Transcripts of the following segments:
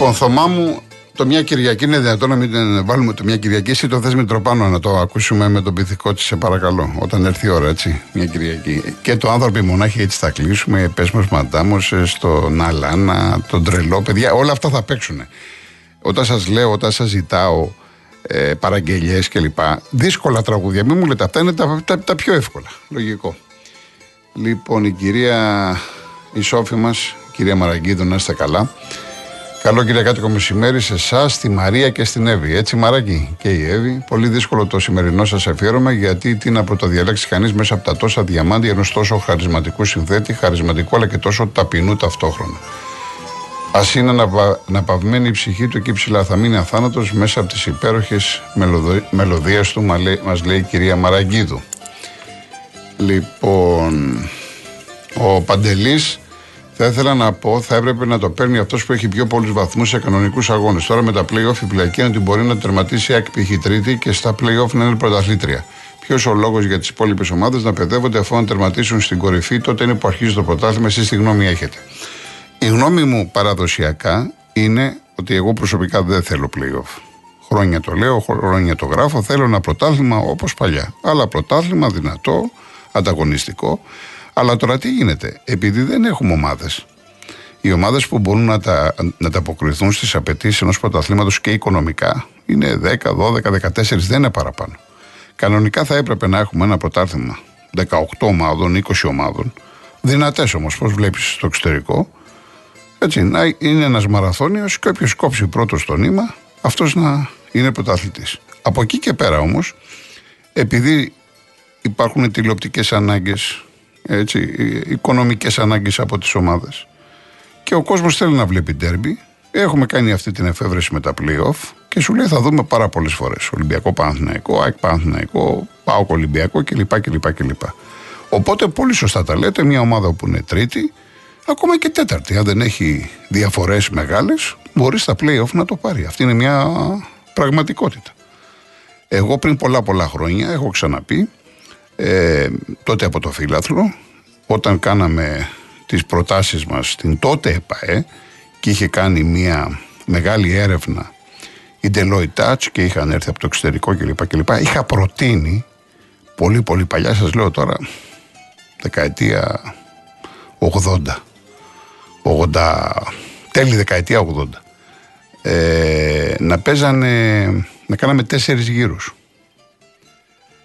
Λοιπόν, Θωμά μου, το μια Κυριακή είναι δυνατόν να μην βάλουμε το μια Κυριακή. Εσύ το θες Μητροπάνο να το ακούσουμε με τον πυθικό της, σε παρακαλώ. Όταν έρθει η ώρα, έτσι. Μια Κυριακή. Και το άνθρωποι μονάχοι έτσι θα κλείσουμε. Πες μας, μαντάμος, στον Αλάνα, τον τρελό, παιδιά. Όλα αυτά θα παίξουν. Όταν σας λέω, όταν σας ζητάω ε, παραγγελίε κλπ. Δύσκολα τραγούδια. Μην μου λέτε, αυτά είναι τα, τα, τα πιο εύκολα. Λογικό. Λοιπόν, η κυρία, η Σόφη μας, κυρία Μαραγκίδου, να είστε καλά. Καλό Κυριακάτικο μεσημέρι σε εσάς, στη Μαρία και στην Εύη. Έτσι, Μαράκι και η Εύη. Πολύ δύσκολο το σημερινό σας αφιέρωμα, γιατί τι να πρωτοδιαλέξει κανείς μέσα από τα τόσα διαμάντια ενός τόσο χαρισματικού συνθέτη, χαρισματικού αλλά και τόσο ταπεινού ταυτόχρονα. Α είναι αναπαυμένη η ψυχή του και ψηλά θα μείνει αθάνατος μέσα από τις υπέροχες μελωδίες του, μας λέει η κυρία Μαραγκίδου. Λοιπόν, ο Παντελής θα ήθελα να πω, θα έπρεπε να το παίρνει αυτός που έχει πιο πολλούς βαθμούς σε κανονικούς αγώνες. Τώρα με τα playoff η πλακή είναι ότι μπορεί να τερματίσει άκπη τρίτη και στα playoff να είναι πρωταθλήτρια. Ποιος ο λόγος για τις υπόλοιπες ομάδες να παιδεύονται αφού να τερματίσουν στην κορυφή, τότε είναι που αρχίζει το πρωτάθλημα. Εσείς τι γνώμη έχετε; Η γνώμη μου παραδοσιακά είναι ότι εγώ προσωπικά δεν θέλω playoff. Χρόνια το λέω, χρόνια το γράφω. Θέλω ένα πρωτάθλημα όπως παλιά. Αλλά πρωτάθλημα δυνατό, ανταγωνιστικό. Αλλά τώρα τι γίνεται, επειδή δεν έχουμε ομάδες. Οι ομάδες που μπορούν να, τα, να τα αποκριθούν στις απαιτήσεις ενός πρωταθλήματος και οικονομικά είναι 10, 12, 14, δεν είναι παραπάνω. Κανονικά θα έπρεπε να έχουμε ένα πρωτάθλημα 18 ομάδων, 20 ομάδων, δυνατές όμως, πώς βλέπεις στο εξωτερικό. Έτσι, να είναι ένας μαραθώνιος και όποιος κόψει πρώτος στο νήμα, αυτός να είναι πρωταθλητής. Από εκεί και πέρα όμως, επειδή υπάρχουν τηλεοπτικές ανάγκες, έτσι, οικονομικές ανάγκες από τις ομάδες. Και ο κόσμος θέλει να βλέπει ντέρμπι. Έχουμε κάνει αυτή την εφεύρεση με τα play-off και σου λέει θα δούμε πάρα πολλές φορές. Ολυμπιακό Παναθηναϊκό, ΑΕΚ Παναθηναϊκό, ΠΑΟΚ Ολυμπιακό κλπ. κλπ, κλπ. Οπότε πολύ σωστά τα λέτε, μια ομάδα που είναι τρίτη, ακόμα και τέταρτη, αν δεν έχει διαφορές μεγάλες, μπορείς στα play-off να το πάρει. Αυτή είναι μια πραγματικότητα. Εγώ πριν πολλά πολλά χρόνια έχω ξαναπεί ε, τότε από το φύλαθλο, όταν κάναμε τις προτάσεις μας στην τότε ΕΠΑΕ και είχε κάνει μια μεγάλη έρευνα η Deloitte Touch και είχαν έρθει από το εξωτερικό κλπ. κλπ. Είχα προτείνει πολύ πολύ παλιά, σας λέω τώρα, δεκαετία 80, 80 τέλη δεκαετία 80, ε, να παίζανε, να κάναμε τέσσερις γύρους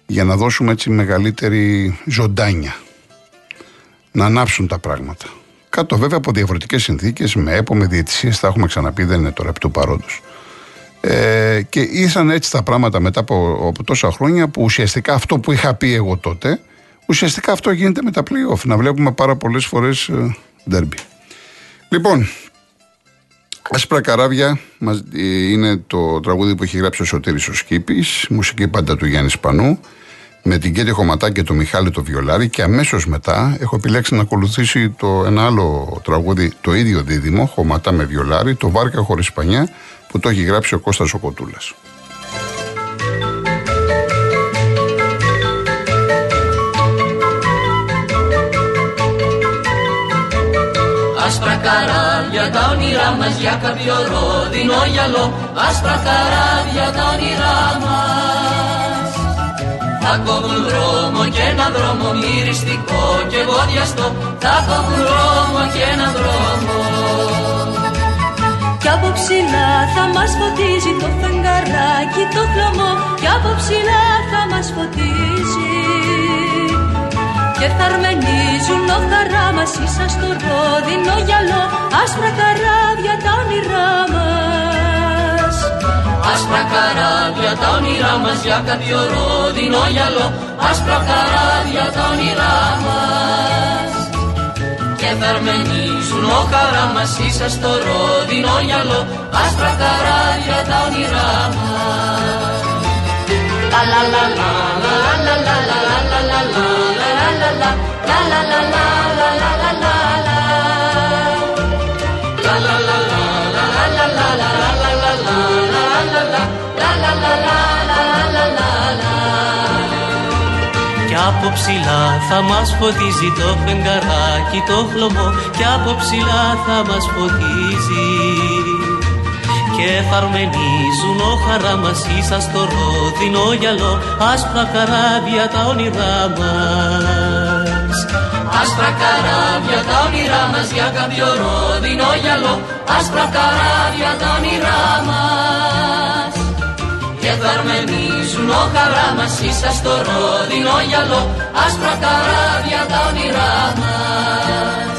για να δώσουμε έτσι μεγαλύτερη ζωντάνια. Να ανάψουν τα πράγματα. Κάτω βέβαια από διαφορετικές συνθήκες, με έπο, με διαιτησίες, θα έχουμε ξαναπεί, δεν είναι τώρα επί του παρόντος. Ε, και ήρθαν έτσι τα πράγματα μετά από, από τόσα χρόνια που ουσιαστικά αυτό που είχα πει εγώ τότε, ουσιαστικά αυτό γίνεται με τα play-off. Να βλέπουμε πάρα πολλές φορές ε, derby. Λοιπόν, Άσπρα καράβια ε, είναι το τραγούδι που έχει γράψει ο Σωτήρης ο Σκύπης, μουσική πάντα του Γιάννης Σπανού, με την Κέτη Χωματά και το Μιχάλη το Βιολάρι και αμέσως μετά έχω επιλέξει να ακολουθήσει το ένα άλλο τραγούδι, το ίδιο δίδυμο, Χωματά με Βιολάρι, το Βάρκα χωρίς Πανιά, που το έχει γράψει ο Κώστας ο Άσπρα καράβια τα όνειρά μας για κάποιο ρόδινο γυαλό. Άσπρα καράβια τα όνειρά μας. Θα κόβουν δρόμο και ένα δρόμο μυριστικό και βοδιαστό Θα κόβουν δρόμο και ένα δρόμο. Κι από ψηλά θα μας φωτίζει το φεγγαράκι το χλωμό. Κι από ψηλά θα μας φωτίζει και θα αρμενίζουν ο χαρά μας ίσα στο ρόδινο γυαλό άσπρα καράβια τα όνειρά μας Άσπρα καράβια τα όνειρά μας για κάποιο ρόδινο γυαλό άσπρα καράβια τα όνειρά μας και θα αρμενίζουν ο χαρά μας ίσα στο ρόδινο γυαλό άσπρα καράβια τα όνειρά μας La la la la la la la la la la la Κι από ψηλά θα μας φωτίζει το φεγγαράκι το χλωμό. Κι από ψηλά θα μας φωτίζει και φαρμενίζουν ο χαρά μας. Ίσα στο ρόδινο γυαλό άσπρα καράβια τα όνειρά μας. Άσπρα καράβια τα όνειρά μας για κάποιο ρόδινο γυαλό. Άσπρα καράβια τα όνειρά μας. Και φαρμενίζουν ο χαρά μας ίσα στο ρόδινο γυαλό. Άσπρα καράβια τα όνειρά μας.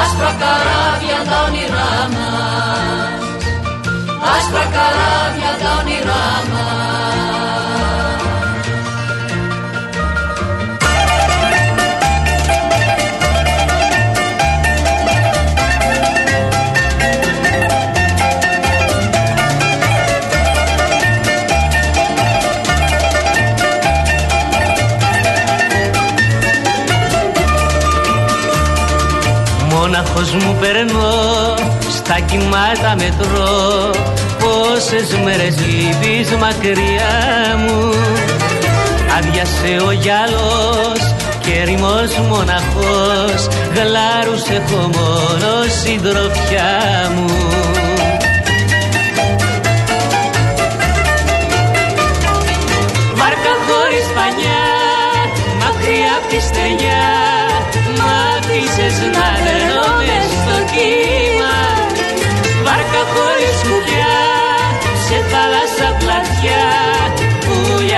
Άσπρα καράβια τα όνειρά μας άσπρα καράβια τα όνειρά μας. Μόναχος μου περνώ, στα κοιμάτα μετρώ Πόσες μέρες λείπεις μακριά μου. Άδειασε ο γυαλός και ρημός μοναχός. Γλάρους έχω μόνο συντροφιά μου. Βάρκα χωρίς πανιά, μακριά απ' τη στεριά Μ' άφησες να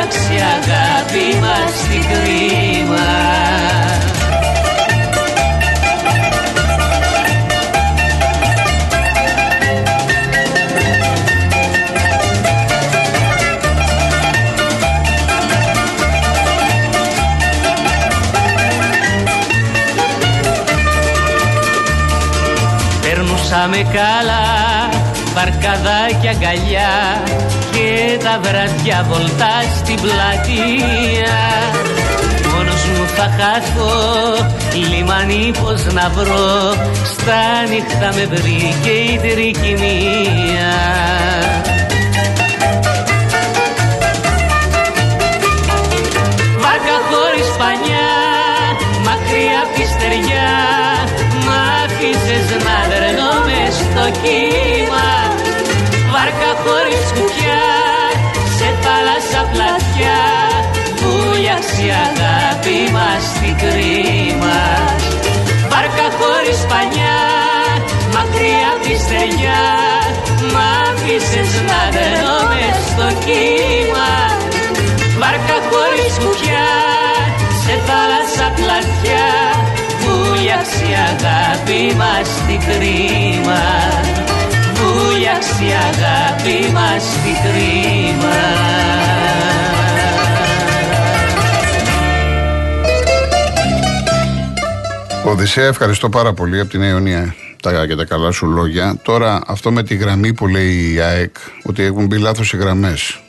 Που λιάξει αγάπη μας στην κρίμα. Περνούσαμε καλά, βαρκαδάκια αγκαλιά και τα βραδιά βολτά στην πλατεία. Μόνος μου θα χάθω, λιμάνι πως να βρω, στα νύχτα με βρήκε η τρικυμία. Κρίμα. Βάρκα χωρίς πανιά, μακριά απ' τη στεριά. Μ' άφησες να δερνώ μες στο κύμα. Βάρκα χωρίς σκουπιά, σε θάλασσα πλατιά. Βούλιαξε η αγάπη μας στην κρίμα. Βούλιαξε η αγάπη μας στην κρίμα Οδυσσέα, ευχαριστώ πάρα πολύ από την Αιωνία τα, για τα καλά σου λόγια. Τώρα, αυτό με τη γραμμή που λέει η ΑΕΚ, ότι έχουν μπει λάθος οι γραμμές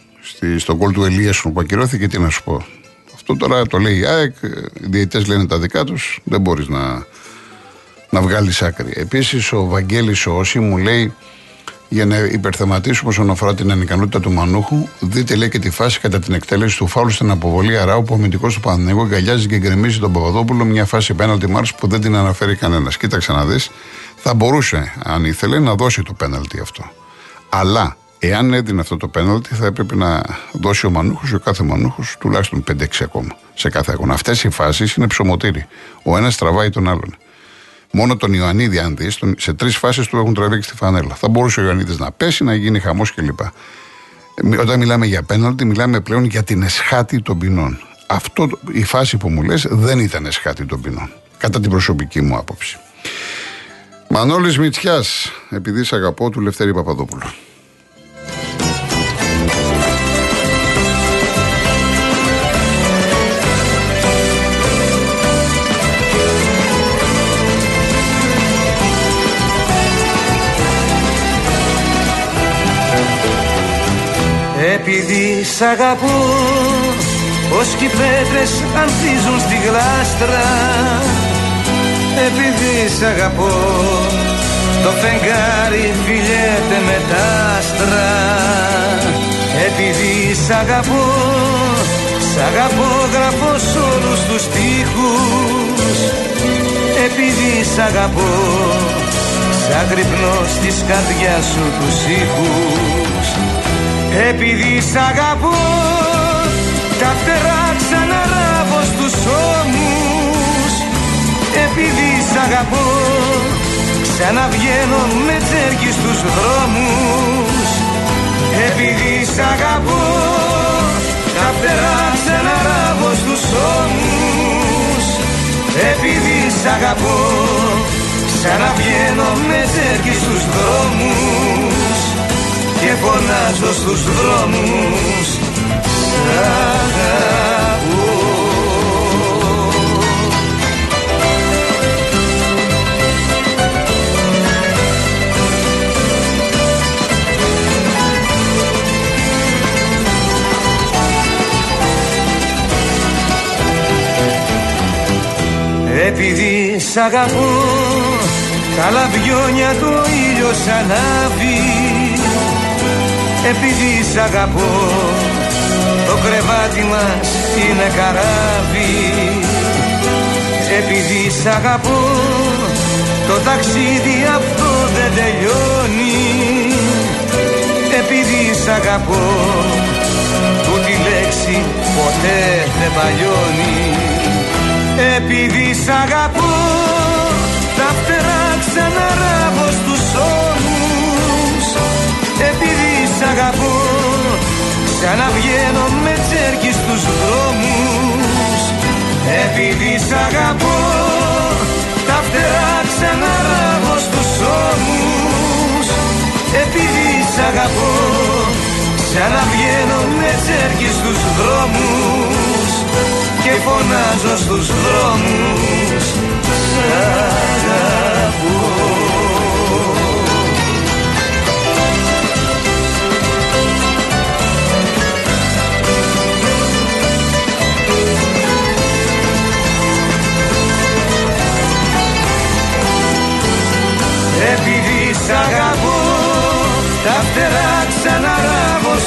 στον κόλ του Ελίασον που ακυρώθηκε, τι να σου πω. Αυτό τώρα το λέει η ΑΕΚ, οι διαιτητές λένε τα δικά τους, δεν μπορείς να, να βγάλεις άκρη. Επίσης, ο Βαγγέλης ο Όση μου λέει για να υπερθεματίσουμε όσον αφορά την ανικανότητα του Μανούχου, δείτε λέει και τη φάση κατά την εκτέλεση του φάουλου στην αποβολή Αράου που ο αμυντικός του Παναγενικού αγκαλιάζει και γκρεμίζει τον Παπαδόπουλο. Μια φάση πέναλτι Μάρς που δεν την αναφέρει κανένας. Κοίταξε να δεις, θα μπορούσε, αν ήθελε, να δώσει το πέναλτι αυτό. Αλλά εάν έδινε αυτό το πέναλτι, θα έπρεπε να δώσει ο Μανούχος, ο κάθε Μανούχος, τουλάχιστον 5-6 ακόμα σε κάθε αγώνα. Αυτές οι φάσεις είναι ψωμοτήρι. Ο ένας τραβάει τον άλλον. Μόνο τον Ιωαννίδη, αν δεις, σε τρεις φάσεις του έχουν τραβήξει τη φανέλα. Θα μπορούσε ο Ιωαννίδης να πέσει, να γίνει χαμός κλπ. Ε, Όταν μιλάμε για πέναλτι, μιλάμε πλέον για την εσχάτη των ποινών. Αυτό η φάση που μου λες δεν ήταν εσχάτη των ποινών. Κατά την προσωπική μου άποψη. Μανώλης Μητσιάς, επειδή σε αγαπώ, του Λευτέρη Παπαδόπουλου. Επειδή σ' αγαπώ Πως κι οι πέτρες ανθίζουν στη γλάστρα. Επειδή σ' αγαπώ Το φεγγάρι φιλιέται με τα άστρα. Επειδή σ' αγαπώ Σ' αγαπώ γράφω σ' όλους τους στίχους. Επειδή σ' αγαπώ Σ' Σαν γρυπνός της καρδιάς σου τους ήχους Επειδή σ' αγαπώ Τα φτερά ξαναράβω στους ώμους. Επειδή σ' αγαπώ Ξαναβγαίνω με τσέρκι στους δρόμους. Επειδή σ' αγαπώ Τα φτερά ξαναράβω στους ώμους. Επειδή σ' αγαπώ Ξαναβγαίνω με τσέρκι στους δρόμους Και φωνάζω στους δρόμους Αγαπώ. Επειδή σ' αγαπώ τα λαμπιόνια του ήλιος ανάβει Επειδή σ' αγαπώ Το κρεβάτι μας είναι καράβι. Επειδή σ' αγαπώ Το ταξίδι αυτό δεν τελειώνει. Επειδή σ' αγαπώ Τούτη λέξη ποτέ δεν παλιώνει. Επειδή σ' αγαπώ Επειδή σ' αγαπώ Ξαναβγαίνω με τσέρκι στους δρόμους. Επειδή σ' αγαπώ Τα φτερά ξαναράβω στους ώμους. Επειδή σ' αγαπώ Ξαναβγαίνω με τσέρκι στους δρόμους. Και φωνάζω στους δρόμους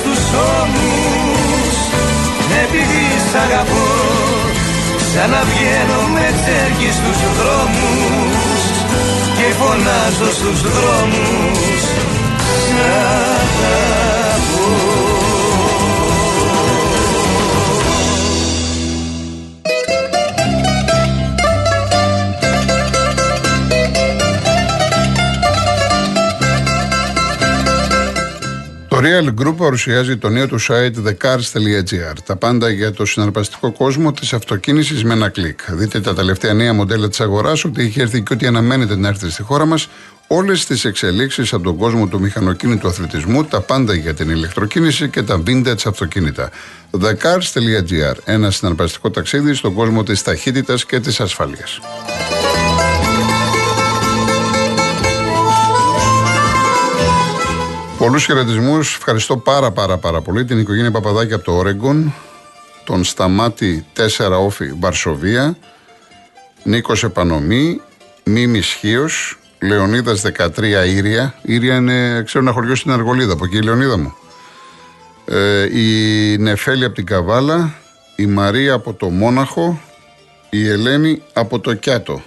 στους ώμους. Επειδή σ' αγαπώ Ξαναβγαίνω με τσέρκι στους δρόμους Και φωνάζω στους δρόμους. Αγαπώ Real Group παρουσιάζει το νέο του site thecars.gr. Τα πάντα για το συναρπαστικό κόσμο της αυτοκίνησης με ένα κλικ. Δείτε τα τελευταία νέα μοντέλα της αγοράς, ότι έχει έρθει και ότι αναμένεται να έρθει στη χώρα μας. Όλες τις εξελίξεις από τον κόσμο του μηχανοκίνητου αθλητισμού, τα πάντα για την ηλεκτροκίνηση και τα vintage αυτοκίνητα. thecars.gr. Ένα συναρπαστικό ταξίδι στον κόσμο της ταχύτητας και της ασφάλειας. Πολλούς χαιρετισμούς. Ευχαριστώ πάρα πάρα πάρα πολύ την οικογένεια Παπαδάκη από το Όρεγκον, τον Σταμάτη 4 Όφη Βαρσοβία, Νίκος Επανομή, Μίμης Χίος, Λεωνίδας 13 Ήρια. Ήρια είναι, ξέρω, ένα χωριό στην Αργολίδα, από εκεί η Λεωνίδα μου. Ε, η Νεφέλη από την Καβάλα, η Μαρία από το Μόναχο, η Ελένη από το Κιάτο.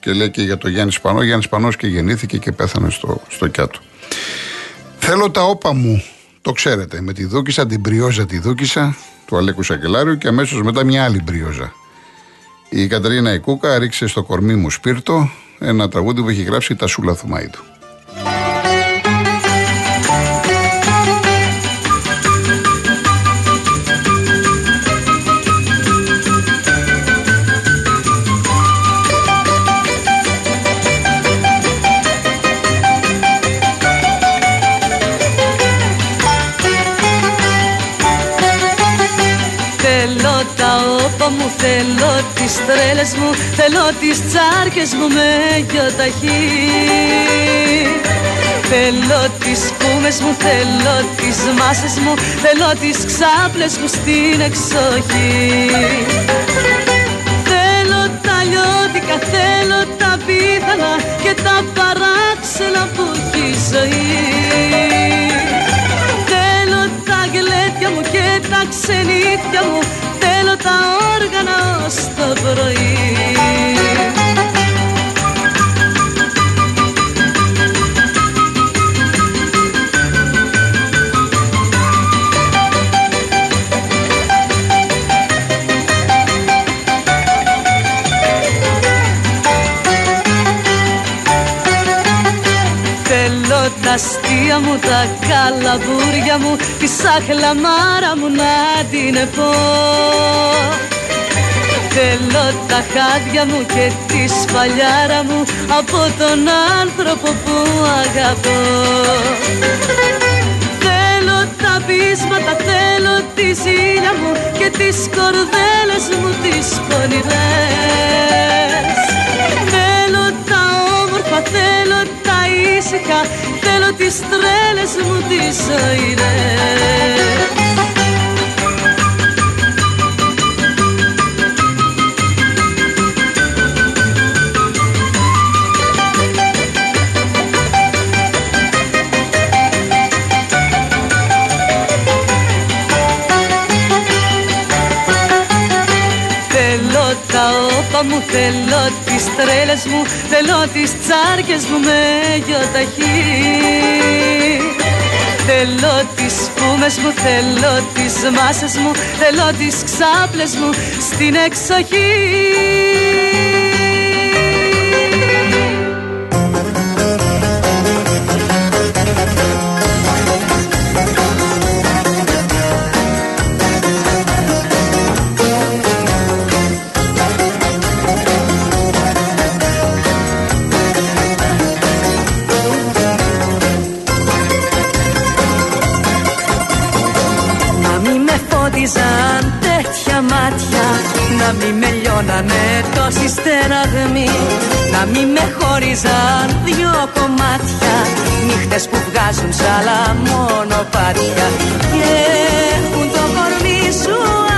Και λέει και για το Γιάννη Σπανό. Γιάννη Σπανός και γεννήθηκε και πέθανε στο, στο Κιάτο. Θέλω τα όπα μου, το ξέρετε, με τη Δούκησα, την Μπριόζα τη Δούκησα, του Αλέκου Σακελάριου και αμέσως μετά μια άλλη Μπριόζα. Η Καταρίνα Εκούκα ρίξε στο κορμί μου σπίρτο ένα τραγούδι που έχει γράψει τα Σούλα Θουμάιτου. μου τις τρέλες μου Θέλω τις τσάρκες μου με γιοταχή. Θέλω τις κούμες μου, θέλω τις μάσες μου Θέλω τις ξάπλες μου στην εξοχή. Θέλω τα λιώτικα, θέλω τα πίθανα Και τα παράξενα που έχει η ζωή. Θέλω τα γελέτια μου και τα ξενύχια μου Θέλω τα στα πρωί. Θέλω τα αστεία μου, τα καλαβούρια μου, τη σαχλαμάρα μου να την πω. Θέλω τα χάδια μου και της σπαλιάρα μου Από τον άνθρωπο που αγαπώ. Θέλω τα πείσματα, θέλω τη ζήλια μου Και τις κορδέλες μου τις πονηρές Θέλω τα όμορφα, θέλω τα ήσυχα Θέλω τις τρέλες μου τις ζωηρές μου Θέλω τις τρέλες μου Θέλω τις τσάρκες μου με γιοταχή. Θέλω τις φούμες μου Θέλω τις μάσες μου Θέλω τις ξάπλες μου Στην εξοχή τόσοι στεναγμοί Να μη με χώριζαν δυο κομμάτια. Νύχτες που βγάζουν σ' άλλα μονοπάτια Και έχουν το κορμί σου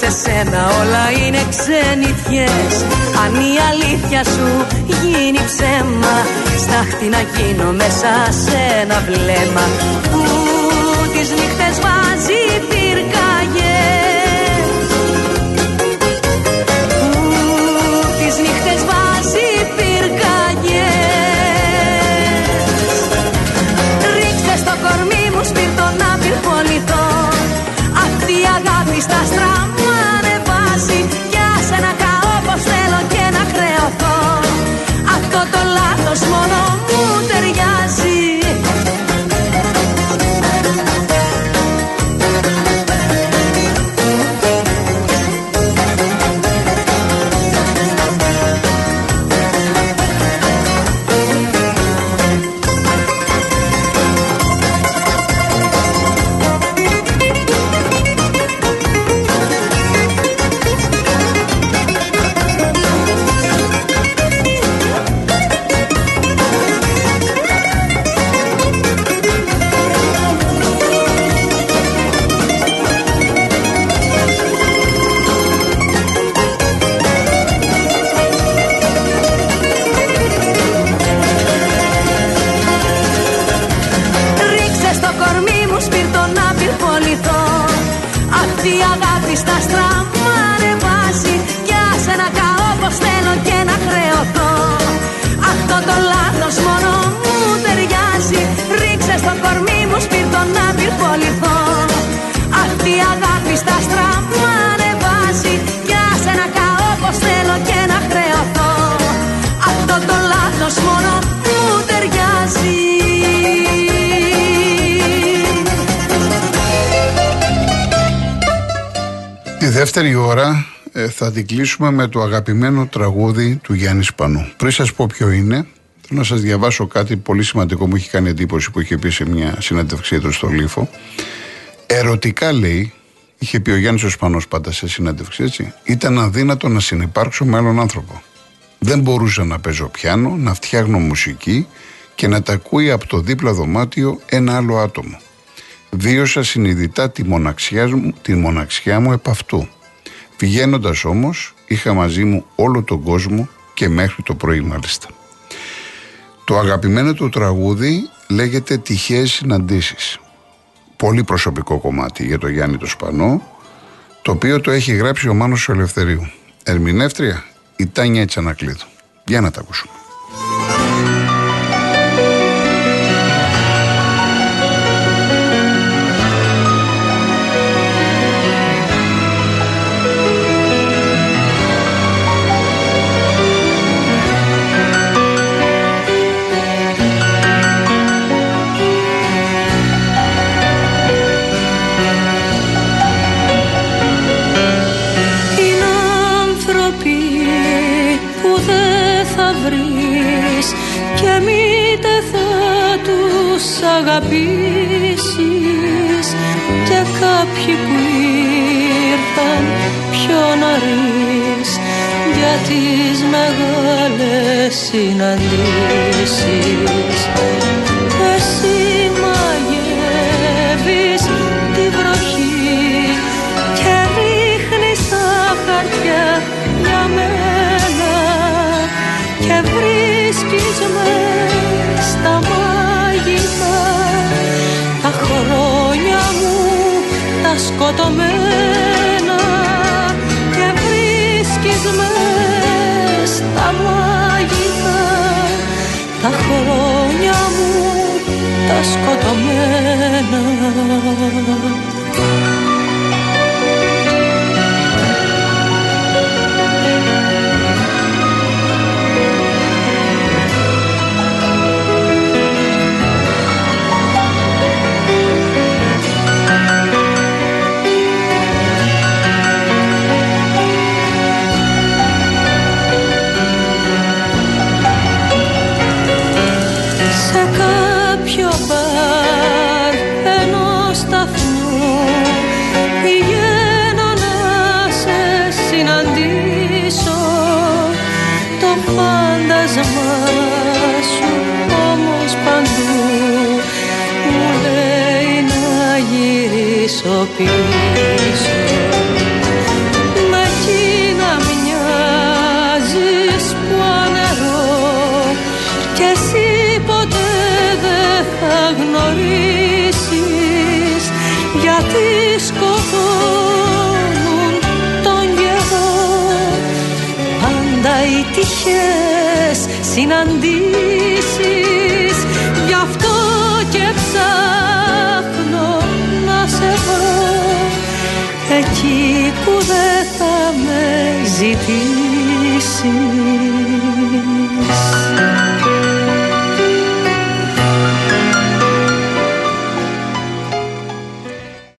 σε σένα όλα είναι ξενιτιές. Αν η αλήθεια σου γίνει ψέμα Στάχτη να γίνω μέσα σε ένα βλέμμα. Που τις νύχτες βάζει πυρκαγιές στα στράμμα δεύτερη ώρα ε, θα την κλείσουμε με το αγαπημένο τραγούδι του Γιάννη Σπανού. Πριν σας πω ποιο είναι, θέλω να σας διαβάσω κάτι πολύ σημαντικό μου έχει κάνει εντύπωση που είχε πει σε μια συνέντευξή του στο Λίφο. Ερωτικά λέει, είχε πει ο Γιάννης ο Σπανός πάντα σε συνέντευξη, έτσι, ήταν αδύνατο να συνεπάρξω με άλλον άνθρωπο. Δεν μπορούσα να παίζω πιάνο, να φτιάχνω μουσική και να τα ακούει από το δίπλα δωμάτιο ένα άλλο άτομο. Βίωσα συνειδητά τη μοναξιά μου, τη μοναξιά μου επ' αυτού. Βγαίνοντα όμως, είχα μαζί μου όλο τον κόσμο και μέχρι το πρωί μάλιστα. Το αγαπημένο του τραγούδι λέγεται «Τυχαίες συναντήσεις». Πολύ προσωπικό κομμάτι για το Γιάννη το Σπανό, το οποίο το έχει γράψει ο Μάνος Ελευθερίου. Ερμηνεύτρια η Τάνια Τσανακλείδου. Για να τα ακούσουμε. Κάποιοι που ήρθαν πιο νωρίς για τις μεγάλες συναντήσεις σκοτωμένα και βρίσκεις μες στα μαγικά τα χρόνια μου τα σκοτωμένα πίσω Με εκείνα μοιάζεις που ανερώ Κι εσύ ποτέ δεν θα γνωρίσεις Γιατί σκοτώνουν τον καιρό. Πάντα οι τυχές συναντήσεις